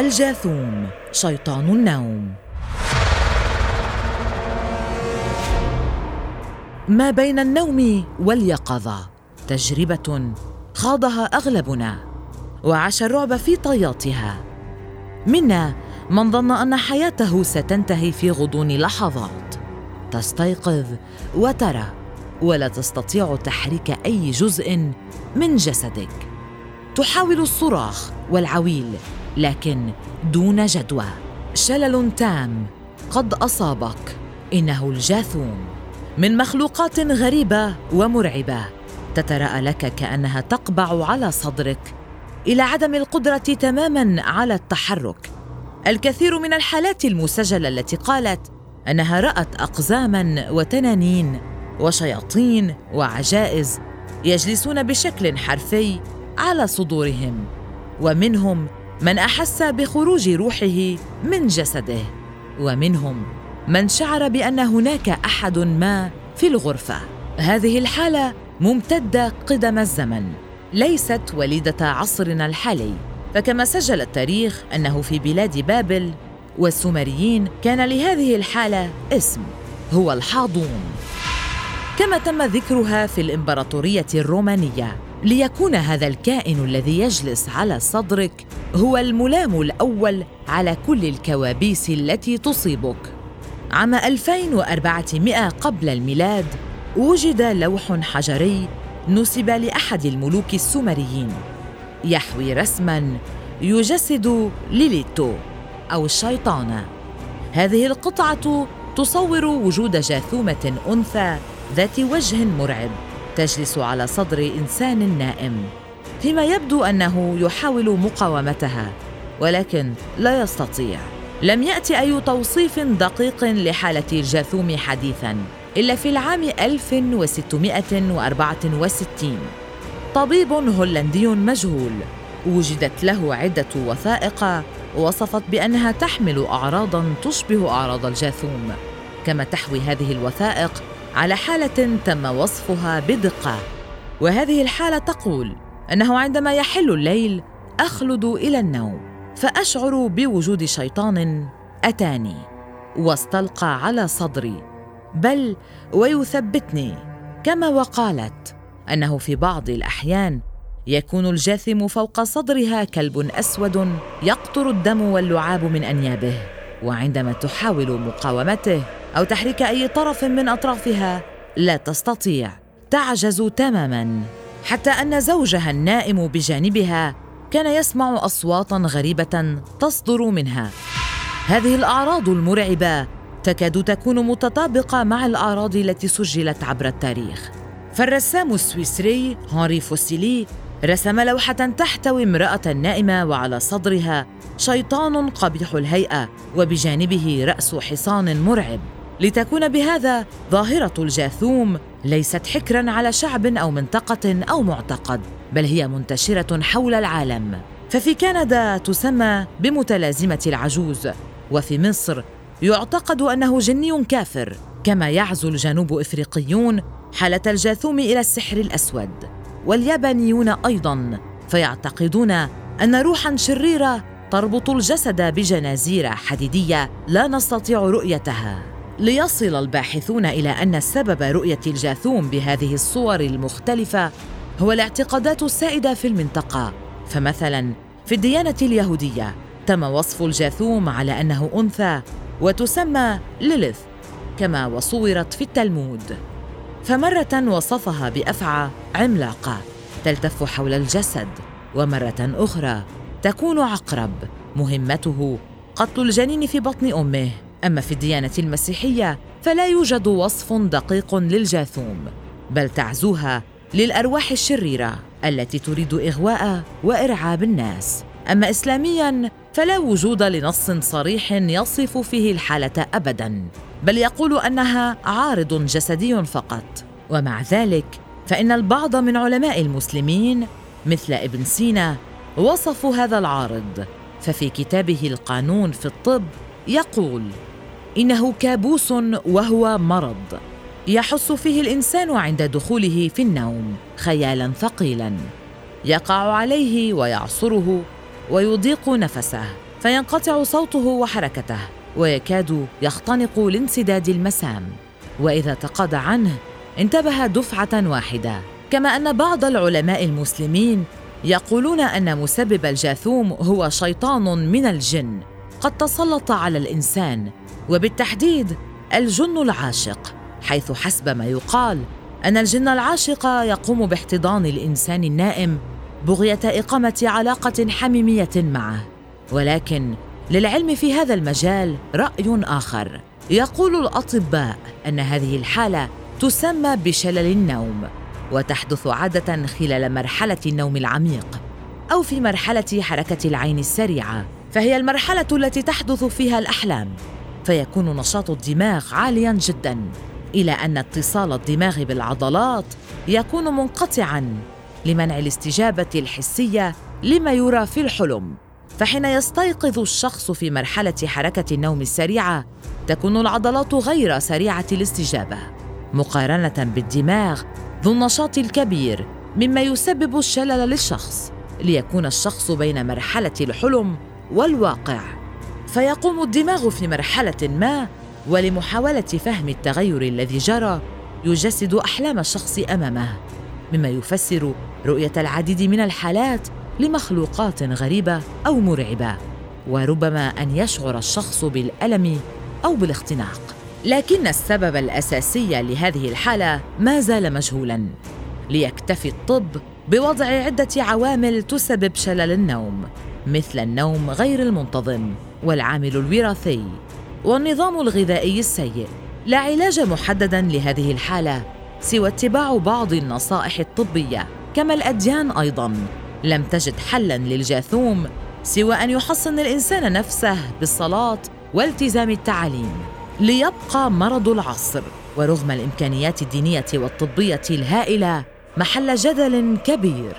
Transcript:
الجاثوم شيطان النوم. ما بين النوم واليقظة تجربة خاضها أغلبنا وعاش الرعب في طياتها. منا من ظن أن حياته ستنتهي في غضون لحظات. تستيقظ وترى ولا تستطيع تحريك أي جزء من جسدك. تحاول الصراخ والعويل لكن دون جدوى. شلل تام قد أصابك. إنه الجاثوم. من مخلوقات غريبة ومرعبة تتراءى لك كأنها تقبع على صدرك. إلى عدم القدرة تماما على التحرك. الكثير من الحالات المسجلة التي قالت أنها رأت اقزاما وتنانين وشياطين وعجائز يجلسون بشكل حرفي على صدورهم ومنهم من أحس بخروج روحه من جسده ومنهم من شعر بأن هناك أحد ما في الغرفة. هذه الحالة ممتدة قدم الزمن ليست وليدة عصرنا الحالي. فكما سجل التاريخ أنه في بلاد بابل والسومريين كان لهذه الحالة اسم هو الحاضون. كما تم ذكرها في الإمبراطورية الرومانية. ليكون هذا الكائن الذي يجلس على صدرك هو الملام الأول على كل الكوابيس التي تصيبك. عام 2400 قبل الميلاد وجد لوح حجري نسب لأحد الملوك السومريين. يحوي رسما يجسد ليليتو أو الشيطانه هذه القطعة تصور وجود جاثومة أنثى ذات وجه مرعب. تجلس على صدر إنسان نائم. فيما يبدو أنه يحاول مقاومتها ولكن لا يستطيع. لم يأتي أي توصيف دقيق لحالة الجاثوم حديثا إلا في العام 1664 طبيب هولندي مجهول وجدت له عدة وثائق وصفت بأنها تحمل اعراضا تشبه أعراض الجاثوم. كما تحوي هذه الوثائق على حالة تم وصفها بدقة. وهذه الحالة تقول أنه عندما يحل الليل أخلد إلى النوم فأشعر بوجود شيطان أتاني واستلقى على صدري. بل ويثبتني كما وقالت أنه في بعض الأحيان يكون الجاثم فوق صدرها كلب أسود يقطر الدم واللعاب من أنيابه وعندما تحاول مقاومته أو تحريك أي طرف من أطرافها لا تستطيع. تعجز تماما. حتى أن زوجها النائم بجانبها كان يسمع اصواتا غريبة تصدر منها. هذه الأعراض المرعبة تكاد تكون متطابقة مع الأعراض التي سجلت عبر التاريخ. فالرسام السويسري هنري فوسيلي رسم لوحة تحتوي امرأة نائمة وعلى صدرها شيطان قبيح الهيئة وبجانبه رأس حصان مرعب. لتكون بهذا ظاهرة الجاثوم ليست حكرا على شعب أو منطقة أو معتقد بل هي منتشرة حول العالم. ففي كندا تسمى بمتلازمة العجوز وفي مصر يعتقد أنه جني كافر كما يعزو الجنوب إفريقيون حالة الجاثوم إلى السحر الأسود. واليابانيون أيضا فيعتقدون أن روحا شريرة تربط الجسد بجنازير حديدية لا نستطيع رؤيتها. ليصل الباحثون إلى أن السبب رؤية الجاثوم بهذه الصور المختلفة هو الاعتقادات السائدة في المنطقة. فمثلا في الديانة اليهودية تم وصف الجاثوم على أنه أنثى وتسمى ليليث كما وصورت في التلمود. فمرة وصفها بأفعى عملاقة تلتف حول الجسد ومرة أخرى تكون عقرب مهمته قتل الجنين في بطن أمه. أما في الديانة المسيحية فلا يوجد وصف دقيق للجاثوم بل تعزوها للأرواح الشريرة التي تريد إغواء وإرعاب الناس. أما اسلاميا فلا وجود لنص صريح يصف فيه الحالة ابدا بل يقول أنها عارض جسدي فقط. ومع ذلك فإن البعض من علماء المسلمين مثل ابن سينا وصفوا هذا العارض ففي كتابه القانون في الطب يقول إنه كابوس وهو مرض يحس فيه الإنسان عند دخوله في النوم خيالا ثقيلا. يقع عليه ويعصره ويضيق نفسه فينقطع صوته وحركته ويكاد يختنق لانسداد المسام. وإذا تقاضى عنه انتبه دفعة واحدة. كما أن بعض العلماء المسلمين يقولون أن مسبب الجاثوم هو شيطان من الجن. قد تسلط على الإنسان وبالتحديد الجن العاشق حيث حسب ما يقال أن الجن العاشق يقوم باحتضان الإنسان النائم بغية إقامة علاقة حميمية معه. ولكن للعلم في هذا المجال رأي آخر. يقول الأطباء أن هذه الحالة تسمى بشلل النوم وتحدث عادة خلال مرحلة النوم العميق أو في مرحلة حركة العين السريعة. فهي المرحلة التي تحدث فيها الأحلام فيكون نشاط الدماغ عاليا جدا إلى أن اتصال الدماغ بالعضلات يكون منقطعا لمنع الاستجابة الحسية لما يرى في الحلم. فحين يستيقظ الشخص في مرحلة حركة النوم السريعة تكون العضلات غير سريعة الاستجابة مقارنة بالدماغ ذو النشاط الكبير مما يسبب الشلل للشخص ليكون الشخص بين مرحلة الحلم والواقع. فيقوم الدماغ في مرحلة ما ولمحاولة فهم التغير الذي جرى يجسد أحلام الشخص أمامه مما يفسر رؤية العديد من الحالات لمخلوقات غريبة أو مرعبة وربما أن يشعر الشخص بالألم أو بالاختناق. لكن السبب الأساسي لهذه الحالة ما زال مجهولا. ليكتفي الطب بوضع عدة عوامل تسبب شلل النوم. مثل النوم غير المنتظم والعامل الوراثي والنظام الغذائي السيء. لا علاج محددا لهذه الحالة سوى اتباع بعض النصائح الطبية كما الأديان أيضا. لم تجد حلا للجاثوم سوى أن يحصن الإنسان نفسه بالصلاة والتزام التعاليم ليبقى مرض العصر ورغم الإمكانيات الدينية والطبية الهائلة محل جدل كبير.